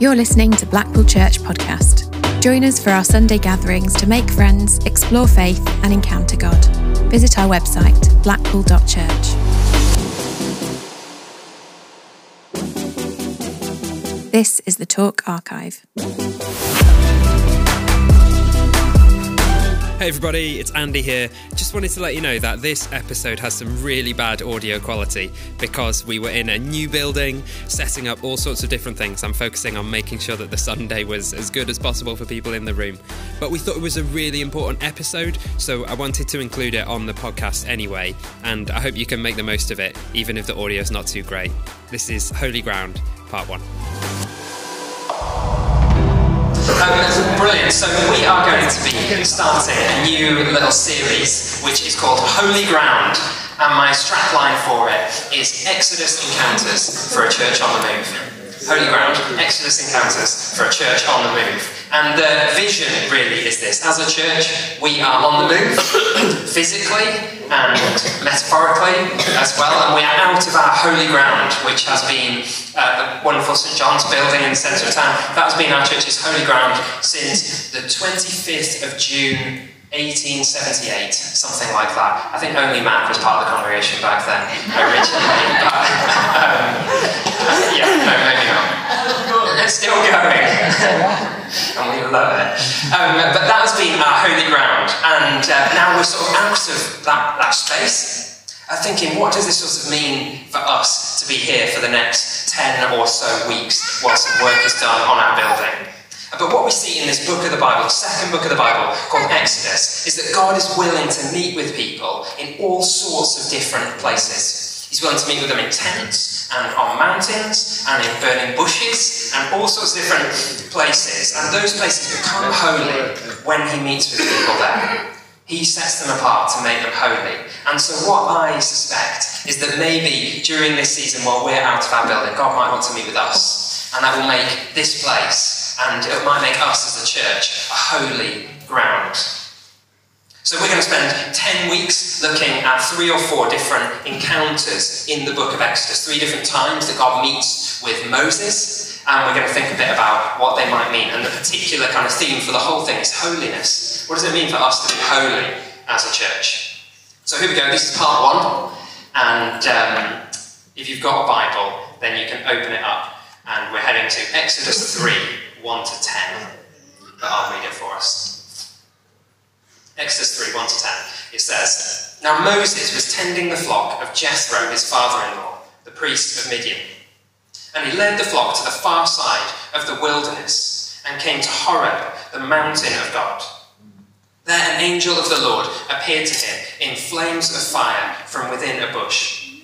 You're listening to Blackpool Church Podcast. Join us for our Sunday gatherings to make friends, explore faith, and encounter God. Visit our website, blackpool.church. This is the Talk Archive. Hey everybody, it's Andy here. Just wanted to let you know that this episode has some really bad audio quality because we were in a new building, setting up all sorts of different things. I'm focusing on making sure that the Sunday was as good as possible for people in the room. But we thought it was a really important episode, so I wanted to include it on the podcast anyway, and I hope you can make the most of it, even if the audio is not too great. This is Holy Ground, Part 1. Um, brilliant. So we are going to be starting a new little series which is called Holy Ground. And my strapline for it is Exodus Encounters for a Church on the Move. Holy Ground, Exodus Encounters for a Church on the Move. And the vision really is this. As a church, we are on the move, physically and metaphorically as well, and we are out of our holy ground, which has been uh, the wonderful St John's building in the centre of town. That has been our church's holy ground since the 25th of June 1878, something like that. I think only Matt was part of the congregation back then, originally. um, yeah, no, maybe not. It's still going. and we love it. Um, but that has been our holy ground. And uh, now we're of that, that space. Uh, thinking, what does this sort of mean for us to be here for the next 10 or so weeks while some work is done on our building? But what we see in this book of the Bible, the second book of the Bible called Exodus, is that God is willing to meet with people in all sorts of different places. He's willing to meet with them in tents and on mountains and in burning bushes and all sorts of different places. And those places become holy when he meets with people there. He sets them apart to make them holy. And so, what I suspect is that maybe during this season, while we're out of our building, God might want to meet with us. And that will make this place and it might make us as a church a holy ground. So we're going to spend 10 weeks looking at three or four different encounters in the book of Exodus, three different times that God meets with Moses, and we're going to think a bit about what they might mean. And the particular kind of theme for the whole thing is holiness. What does it mean for us to be holy as a church? So here we go, this is part one, and um, if you've got a Bible, then you can open it up, and we're heading to Exodus 3. 1 to 10, but I'll read it for us. Exodus 3 1 to 10. It says, Now Moses was tending the flock of Jethro, his father in law, the priest of Midian. And he led the flock to the far side of the wilderness and came to Horeb, the mountain of God. There an angel of the Lord appeared to him in flames of fire from within a bush.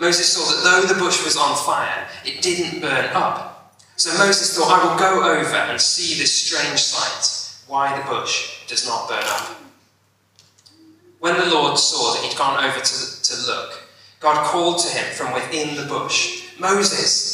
Moses saw that though the bush was on fire, it didn't burn up. So Moses thought, I will go over and see this strange sight, why the bush does not burn up. When the Lord saw that he'd gone over to, to look, God called to him from within the bush, Moses,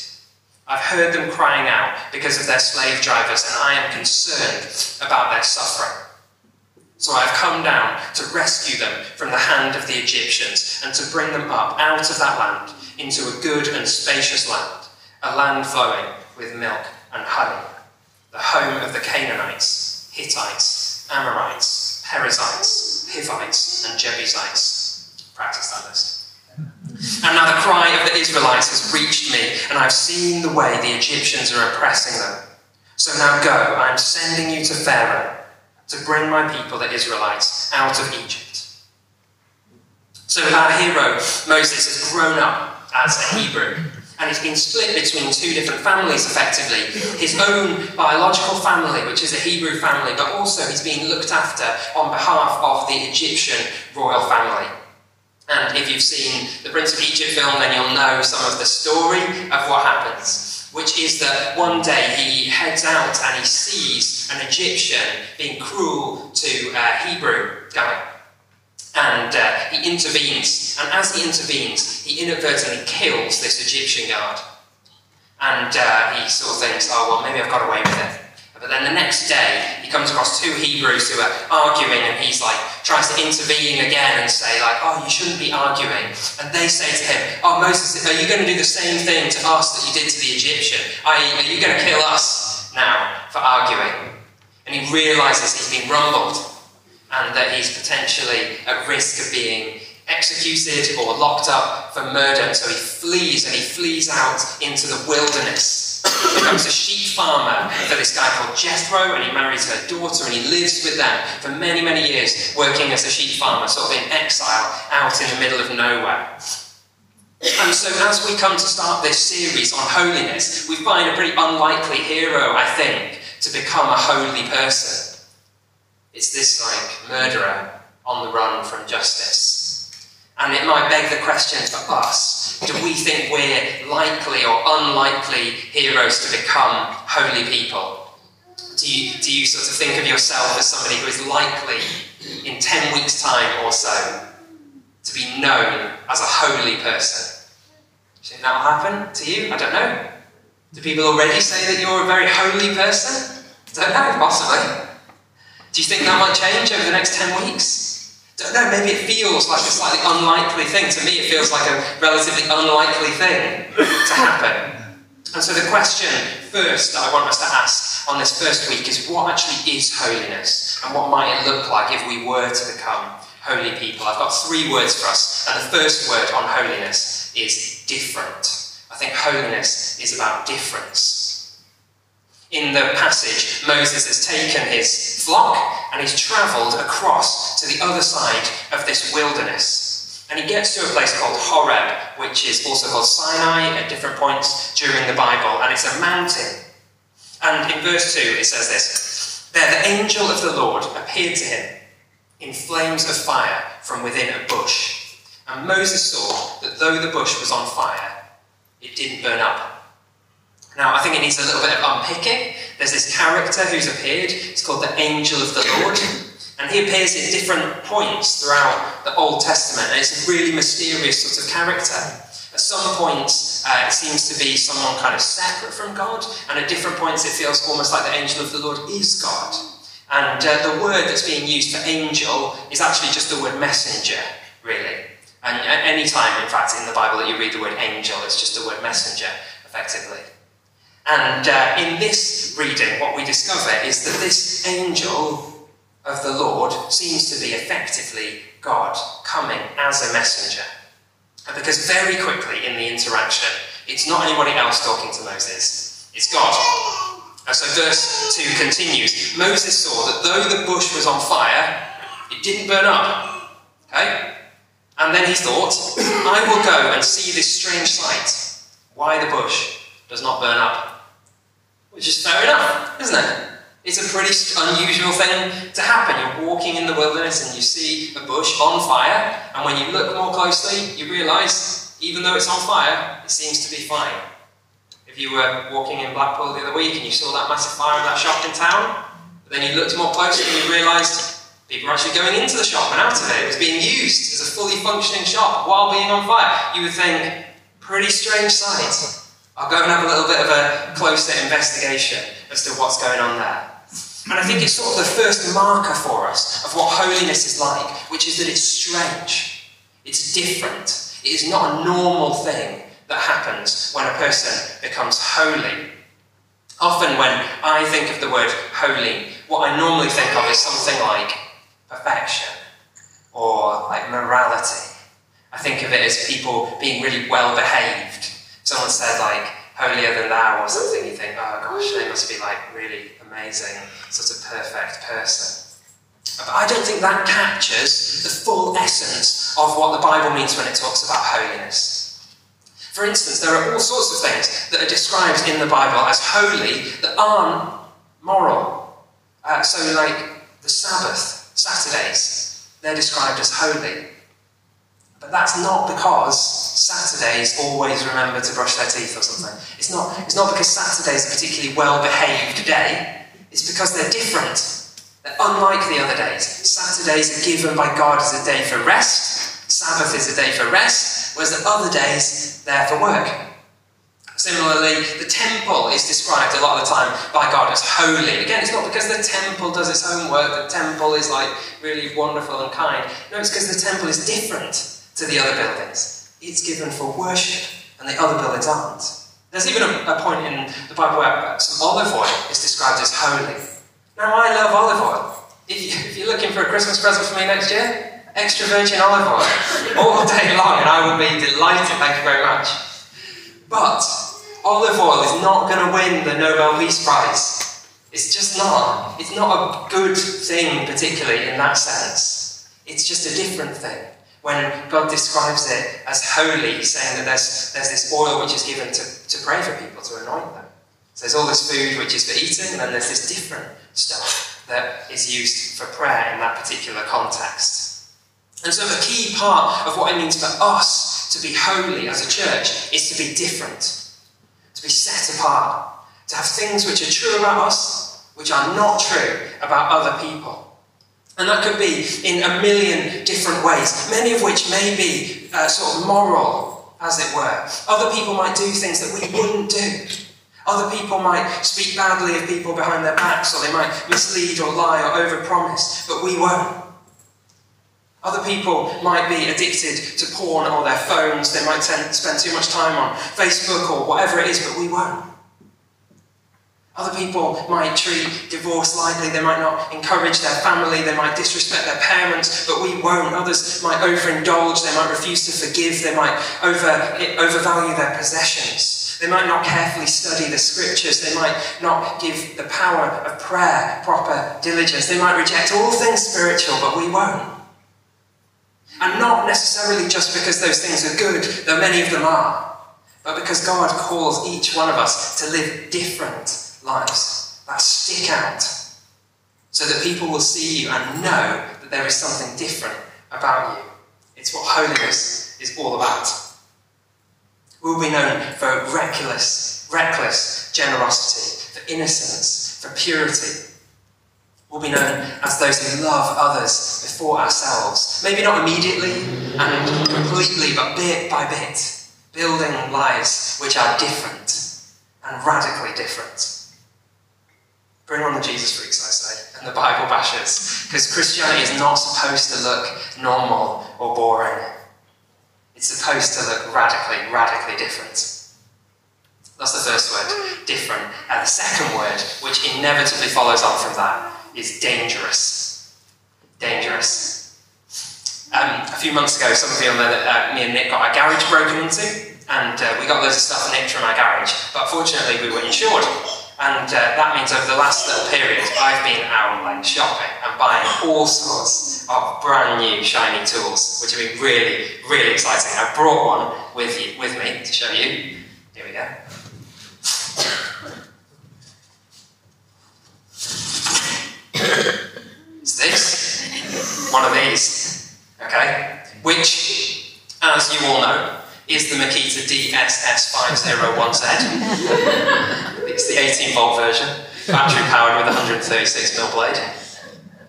I've heard them crying out because of their slave drivers, and I am concerned about their suffering. So I have come down to rescue them from the hand of the Egyptians and to bring them up out of that land into a good and spacious land, a land flowing with milk and honey the home of the Canaanites, Hittites, Amorites, Perizzites, Hivites, and Jebusites. Practice that list. And now the cry of the Israelites has reached me, and I've seen the way the Egyptians are oppressing them. So now go, I am sending you to Pharaoh to bring my people, the Israelites, out of Egypt. So our hero, Moses, has grown up as a Hebrew and he's been split between two different families effectively. His own biological family, which is a Hebrew family, but also he's being looked after on behalf of the Egyptian royal family. And if you've seen the Prince of Egypt film, then you'll know some of the story of what happens. which is that one day he heads out and he sees an Egyptian being cruel to a Hebrew guy. And uh, he intervenes. And as he intervenes, he inadvertently kills this Egyptian guard. And uh, he sort of thinks, oh, well, maybe I've got away with it. But then the next day, he comes across two Hebrews who are arguing, and he's like, tries to intervene again and say, like, oh, you shouldn't be arguing. And they say to him, oh, Moses, are you going to do the same thing to us that you did to the Egyptian? Are you, going to kill us now for arguing? And he realizes he's been rumbled and that he's potentially at risk of being executed or locked up for murder. So he flees and he flees out into the wilderness becomes a sheep farmer for this guy called Jethro, and he marries her daughter, and he lives with them for many, many years, working as a sheep farmer, sort of in exile, out in the middle of nowhere. And so, as we come to start this series on holiness, we find a pretty unlikely hero, I think, to become a holy person. It's this, like, murderer on the run from justice. And it might beg the question for us do we think we're likely or unlikely heroes to become holy people? Do you, do you sort of think of yourself as somebody who is likely in 10 weeks' time or so to be known as a holy person? Do you think that will happen to you? I don't know. Do people already say that you're a very holy person? I don't know, possibly. Do you think that might change over the next 10 weeks? Don't know, maybe it feels like a slightly unlikely thing. To me, it feels like a relatively unlikely thing to happen. And so, the question first that I want us to ask on this first week is what actually is holiness? And what might it look like if we were to become holy people? I've got three words for us. And the first word on holiness is different. I think holiness is about difference. In the passage, Moses has taken his flock and he's travelled across to the other side of this wilderness. And he gets to a place called Horeb, which is also called Sinai at different points during the Bible, and it's a mountain. And in verse 2, it says this There the angel of the Lord appeared to him in flames of fire from within a bush. And Moses saw that though the bush was on fire, it didn't burn up. Now, I think it needs a little bit of unpicking. There's this character who's appeared, it's called the Angel of the Lord, and he appears at different points throughout the Old Testament, and it's a really mysterious sort of character. At some points, uh, it seems to be someone kind of separate from God, and at different points, it feels almost like the angel of the Lord is God. And uh, the word that's being used for angel is actually just the word messenger, really. And at any time, in fact, in the Bible that you read the word angel, it's just the word messenger, effectively. And uh, in this reading, what we discover is that this angel of the Lord seems to be effectively God coming as a messenger. Because very quickly in the interaction, it's not anybody else talking to Moses, it's God. And so verse 2 continues Moses saw that though the bush was on fire, it didn't burn up. Okay? And then he thought, I will go and see this strange sight. Why the bush does not burn up. Which is fair enough, isn't it? It's a pretty unusual thing to happen. You're walking in the wilderness and you see a bush on fire, and when you look more closely, you realise, even though it's on fire, it seems to be fine. If you were walking in Blackpool the other week and you saw that massive fire in that shop in town, but then you looked more closely and you realised people were actually going into the shop and out of it. It was being used as a fully functioning shop while being on fire. You would think, pretty strange sight. I'll go and have a little bit of a closer investigation as to what's going on there. And I think it's sort of the first marker for us of what holiness is like, which is that it's strange, it's different, it is not a normal thing that happens when a person becomes holy. Often, when I think of the word holy, what I normally think of is something like perfection or like morality. I think of it as people being really well behaved said like holier than thou or something, you think, oh gosh, they must be like really amazing, sort of perfect person. But I don't think that captures the full essence of what the Bible means when it talks about holiness. For instance, there are all sorts of things that are described in the Bible as holy that aren't moral. Uh, so, like the Sabbath, Saturdays, they're described as holy. But that's not because Saturdays always remember to brush their teeth or something. It's not, it's not because Saturday's a particularly well behaved day, it's because they're different. They're unlike the other days. Saturdays are given by God as a day for rest, Sabbath is a day for rest, whereas the other days, they're for work. Similarly, the temple is described a lot of the time by God as holy. Again, it's not because the temple does its own work, the temple is like really wonderful and kind. No, it's because the temple is different to the other buildings. It's given for worship, and the other buildings aren't. There's even a, a point in the Bible where uh, some olive oil is described as holy. Now, I love olive oil. If, you, are looking for a Christmas present for me next year, extra virgin olive oil all day long, and I would be delighted. Thank you very much. But olive oil is not going to win the Nobel Peace Prize. It's just not. It's not a good thing, particularly in that sense. It's just a different thing. When God describes it as holy, saying that there's, there's this oil which is given to, to pray for people, to anoint them. So there's all this food which is for eating, and then there's this different stuff that is used for prayer in that particular context. And so, a key part of what it means for us to be holy as a church is to be different to be set apart, to have things which are true about us, which are not true about other people. And that could be in a million different ways, many of which may be uh, sort of moral, as it were. Other people might do things that we wouldn't do. Other people might speak badly of people behind their backs, or they might mislead or lie or overpromise, but we won't. Other people might be addicted to porn or their phones. They might spend too much time on Facebook or whatever it is, but we won't. Other people might treat divorce lightly. They might not encourage their family. They might disrespect their parents, but we won't. Others might overindulge. They might refuse to forgive. They might over, overvalue their possessions. They might not carefully study the scriptures. They might not give the power of prayer proper diligence. They might reject all things spiritual, but we won't. And not necessarily just because those things are good, though many of them are, but because God calls each one of us to live different lives that stick out, so that people will see you and know that there is something different about you. It's what holiness is all about. We'll be known for reckless, reckless generosity, for innocence, for purity, We'll be known as those who love others before ourselves. Maybe not immediately and completely, but bit by bit, building lives which are different and radically different. Bring on the Jesus freaks, I say, and the Bible bashers, because Christianity is not supposed to look normal or boring. It's supposed to look radically, radically different. That's the first word, different. And the second word, which inevitably follows on from that, is dangerous. Dangerous. Um, a few months ago, some of you know that uh, me and Nick got our garage broken into, and uh, we got loads of stuff nicked from our garage. But fortunately, we were insured. And uh, that means over the last little period, I've been out like shopping and buying all sorts of brand new shiny tools, which have been really, really exciting. I brought one with you, with me to show you. Here we go. It's this, one of these, okay? Which, as you all know, is the Makita DSS501Z. it's the 18 volt version, battery powered with 136 mm blade.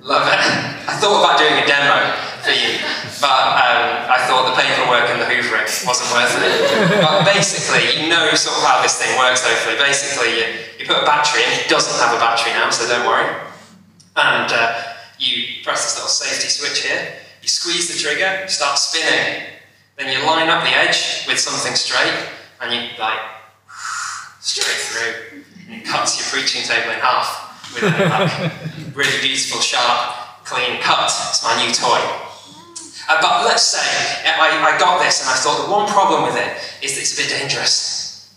Love it. I thought about doing a demo for you, but um, I thought the paperwork and the hoovering wasn't worth it. But basically, you know sort of how this thing works, hopefully. Basically, you, you put a battery in, it doesn't have a battery now, so don't worry. And uh, you press this little safety switch here, you squeeze the trigger, start spinning. Then you line up the edge with something straight, and you like straight through. And it cuts your preaching table in half with a like, really beautiful, sharp, clean cut. It's my new toy. Uh, but let's say I, I got this and I thought the one problem with it is that it's a bit dangerous.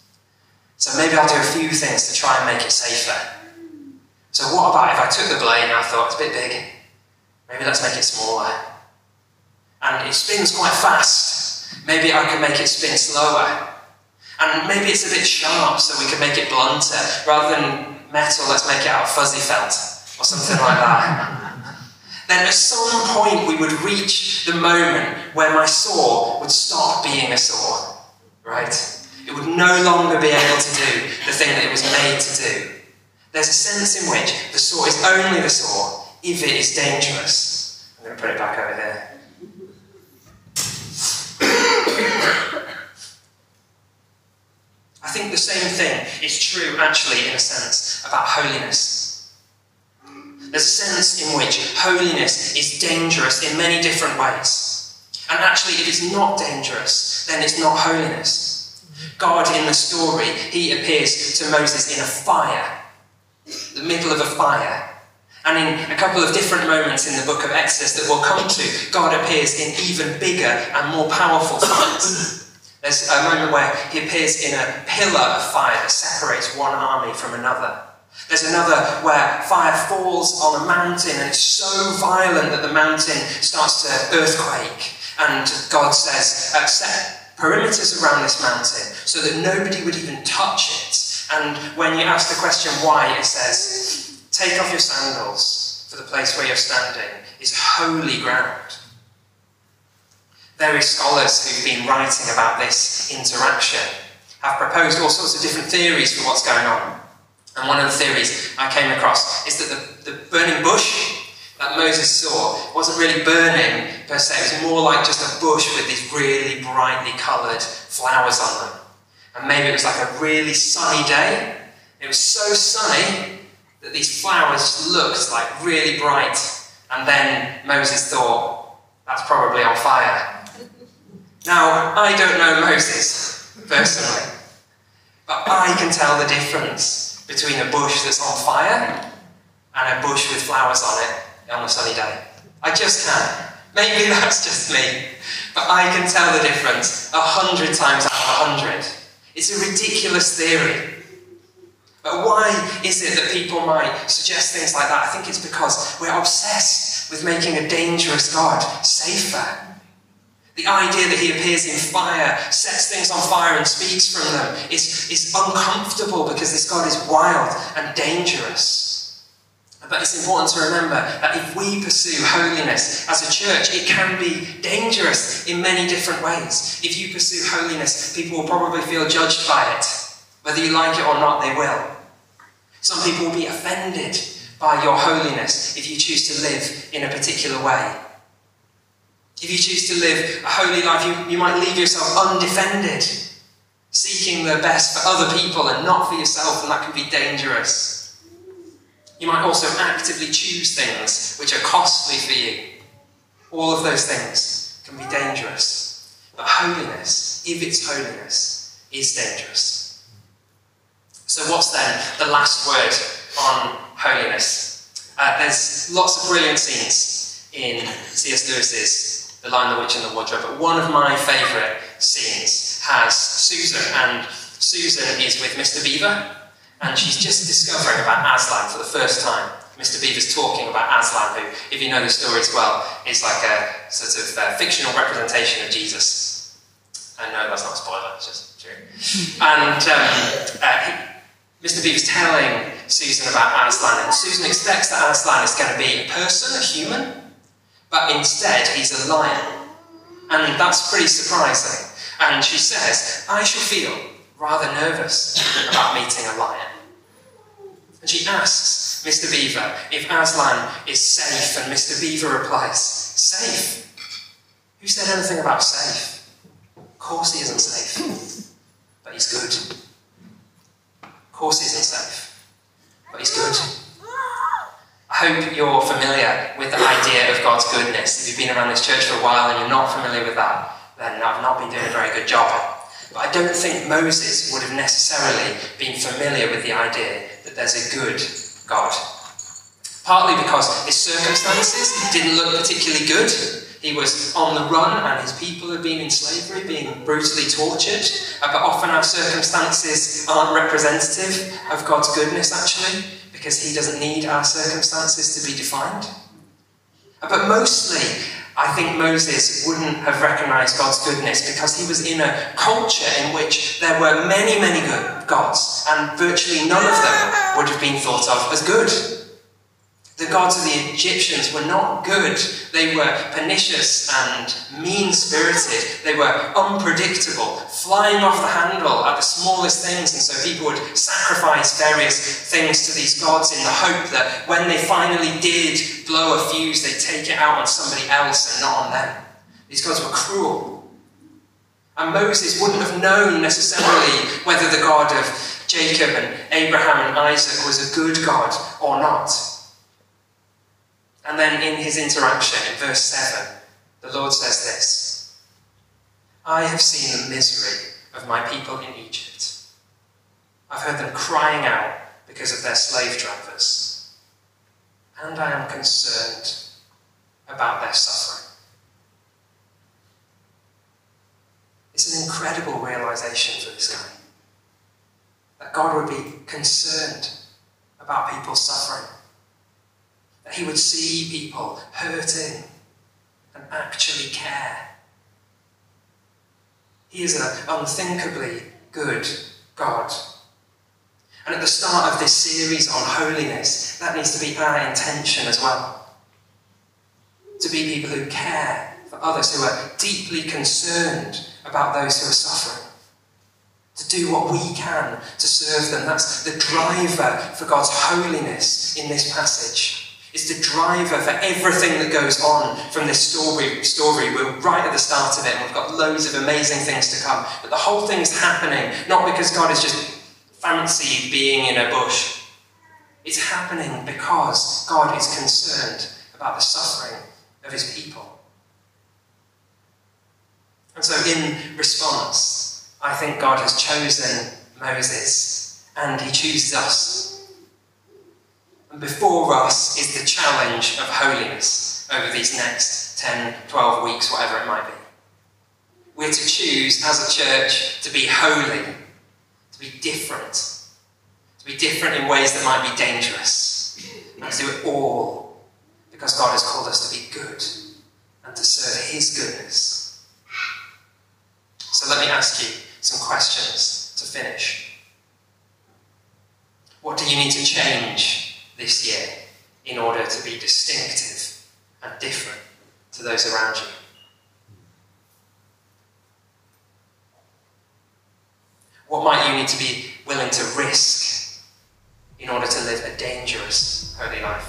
So maybe I'll do a few things to try and make it safer. So what about if I took the blade and I thought it's a bit big? Maybe let's make it smaller. And it spins quite fast. Maybe I can make it spin slower. And maybe it's a bit sharp, so we can make it blunter. Rather than metal, let's make it out of fuzzy felt or something like that. then at some point we would reach the moment where my saw would stop being a saw, right? It would no longer be able to do the thing that it was made to do. There's a sense in which the saw is only the saw if it is dangerous. I'm going to put it back over here. Think the same thing is true, actually, in a sense, about holiness. There's a sense in which holiness is dangerous in many different ways. And actually, if it's not dangerous, then it's not holiness. God, in the story, he appears to Moses in a fire, the middle of a fire. And in a couple of different moments in the book of Exodus that we'll come to, God appears in even bigger and more powerful fires. There's a moment where he appears in a pillar of fire that separates one army from another. There's another where fire falls on a mountain and it's so violent that the mountain starts to earthquake. And God says, set perimeters around this mountain so that nobody would even touch it. And when you ask the question why, it says, take off your sandals, for the place where you're standing is holy ground. Various scholars who've been writing about this interaction have proposed all sorts of different theories for what's going on. And one of the theories I came across is that the, the burning bush that Moses saw wasn't really burning per se, it was more like just a bush with these really brightly coloured flowers on them. And maybe it was like a really sunny day. It was so sunny that these flowers looked like really bright. And then Moses thought, that's probably on fire. Now, I don't know Moses personally, but I can tell the difference between a bush that's on fire and a bush with flowers on it on a sunny day. I just can. Maybe that's just me, but I can tell the difference a hundred times out of a hundred. It's a ridiculous theory. But why is it that people might suggest things like that? I think it's because we're obsessed with making a dangerous God safer. The idea that he appears in fire, sets things on fire, and speaks from them is, is uncomfortable because this God is wild and dangerous. But it's important to remember that if we pursue holiness as a church, it can be dangerous in many different ways. If you pursue holiness, people will probably feel judged by it. Whether you like it or not, they will. Some people will be offended by your holiness if you choose to live in a particular way. If you choose to live a holy life, you, you might leave yourself undefended, seeking the best for other people and not for yourself, and that can be dangerous. You might also actively choose things which are costly for you. All of those things can be dangerous. But holiness, if it's holiness, is dangerous. So, what's then the last word on holiness? Uh, there's lots of brilliant scenes in C.S. Lewis's the Lion, the Witch, and the Wardrobe. But one of my favourite scenes has Susan, and Susan is with Mr. Beaver, and she's just discovering about Aslan for the first time. Mr. Beaver's talking about Aslan, who, if you know the story as well, is like a sort of uh, fictional representation of Jesus. And no, that's not a spoiler, it's just true. and um, uh, Mr. Beaver's telling Susan about Aslan, and Susan expects that Aslan is going to be a person, a human, but instead he's a lion. And that's pretty surprising. And she says, I shall feel rather nervous about meeting a lion. And she asks Mr. Beaver if Aslan is safe, and Mr. Beaver replies, Safe? Who said anything about safe? Of course he isn't safe, but he's good. Of course he isn't safe, but he's good. I hope you're familiar with the idea of God's goodness. If you've been around this church for a while and you're not familiar with that, then I've not been doing a very good job. But I don't think Moses would have necessarily been familiar with the idea that there's a good God. Partly because his circumstances didn't look particularly good. He was on the run and his people had been in slavery, being brutally tortured. Uh, but often our circumstances aren't representative of God's goodness, actually because he doesn't need our circumstances to be defined. Uh, but mostly, I think Moses wouldn't have recognized God's goodness because he was in a culture in which there were many, many gods, and virtually none of them would have been thought of as good. The gods of the Egyptians were not good. They were pernicious and mean spirited. They were unpredictable, flying off the handle at the smallest things. And so people would sacrifice various things to these gods in the hope that when they finally did blow a fuse, they'd take it out on somebody else and not on them. These gods were cruel. And Moses wouldn't have known necessarily whether the God of Jacob and Abraham and Isaac was a good God or not. And then in his interaction in verse 7, the Lord says this I have seen the misery of my people in Egypt. I've heard them crying out because of their slave drivers. And I am concerned about their suffering. It's an incredible realization for this guy that God would be concerned about people's suffering that he would see people hurting and actually care. He is an unthinkably good God. And at the start of this series on holiness, that needs to be our intention as well. To be people who care for others, who are deeply concerned about those who are suffering. To do what we can to serve them. That's the driver for God's holiness in this passage is the driver for everything that goes on from this story. story. We're right at the start of it, and we've got loads of amazing things to come. But the whole thing's happening not because God is just fancied being in a bush. It's happening because God is concerned about the suffering of his people. And so, in response, I think God has chosen Moses and he chooses us before us is the challenge of holiness over these next 10, 12 weeks, whatever it might be. We're to choose as a church to be holy, to be different, to be different in ways that might be dangerous, and to do it all because God has called us to be good and to serve His goodness. So let me ask you some questions to finish. What do you need to change this year in order to be distinctive and different to those around you. What might you need to be willing to risk in order to live a dangerous holy life?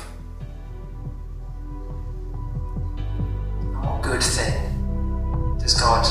What good thing does God